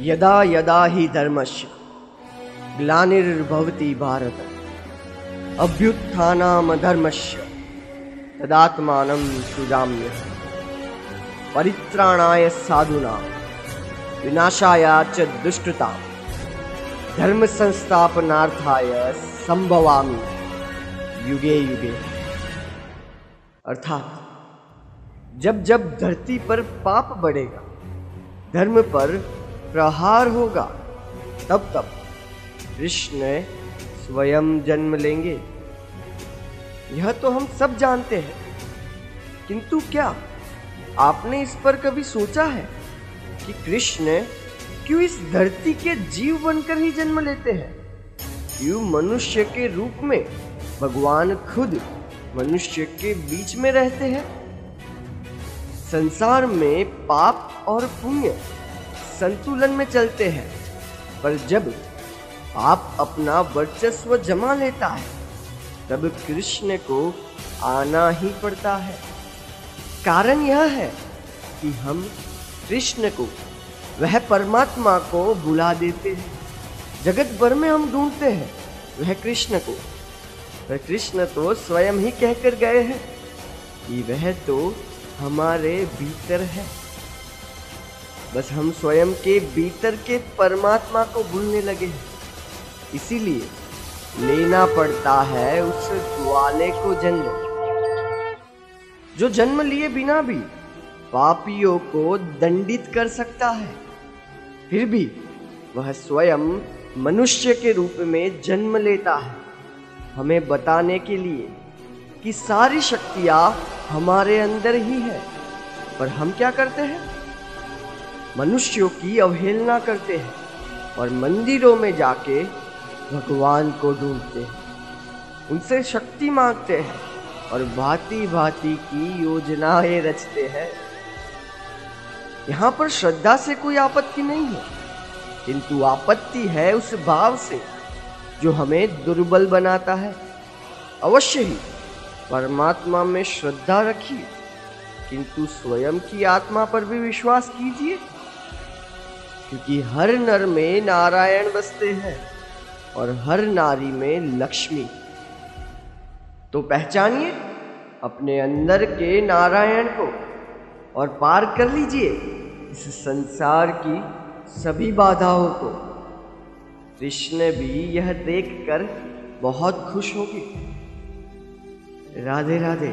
यदा यदा हि धर्मस्य ग्लानिर्भवति भारत अभ्युत्थानामधर्मस्य तदात्मानं सृजाम्य। परित्राणाय साधुना, विनाशाय च दुष्टता धर्म संस्थापनार्थाय संभवामि युगे युगे। अर्थात, जब जब धरती पर पाप बढ़ेगा, धर्म पर प्रहार होगा, तब तब कृष्ण स्वयं जन्म लेंगे। यह तो हम सब जानते हैं, किंतु क्या आपने इस पर कभी सोचा है कि कृष्ण क्यों इस धरती के जीव बनकर ही जन्म लेते हैं? क्यों मनुष्य के रूप में भगवान खुद मनुष्य के बीच में रहते हैं? संसार में पाप और पुण्य संतुलन में चलते हैं। पर जब पाप अपना वर्चस्व जमा लेता है, तब कृष्ण को आना ही पड़ता है। कारण यह है कि हम कृष्ण को, वह परमात्मा को बुला देते हैं। जगत भर में हम ढूंढते हैं, वह कृष्ण को। वह कृष्ण तो स्वयं ही कहकर गए हैं कि वह तो हमारे भीतर है। बस हम स्वयं के भीतर के परमात्मा को भूलने लगे हैं। इसीलिए लेना पड़ता है उस ग्वाले को जन्म। जो जन्म लिए बिना भी पापियों को दंडित कर सकता है, फिर भी वह स्वयं मनुष्य के रूप में जन्म लेता है। हमें बताने के लिए कि सारी शक्तियाँ हमारे अंदर ही है। पर हम क्या करते हैं? मनुष्यों की अवहेलना करते हैं और मंदिरों में जाके भगवान को ढूंढते हैं। उनसे शक्ति मांगते हैं और भांति भांति की योजनाएँ रचते हैं। यहाँ पर श्रद्धा से कोई आपत्ति नहीं है, किंतु आपत्ति है उस भाव से जो हमें दुर्बल बनाता है। अवश्य ही परमात्मा में श्रद्धा रखिए, किंतु स्वयं की आत्मा पर भी विश्वास कीजिए। क्योंकि हर नर में नारायण बसते हैं और हर नारी में लक्ष्मी। तो पहचानिए अपने अंदर के नारायण को और पार कर लीजिए इस संसार की सभी बाधाओं को। कृष्ण भी यह देखकर बहुत खुश होगी। राधे राधे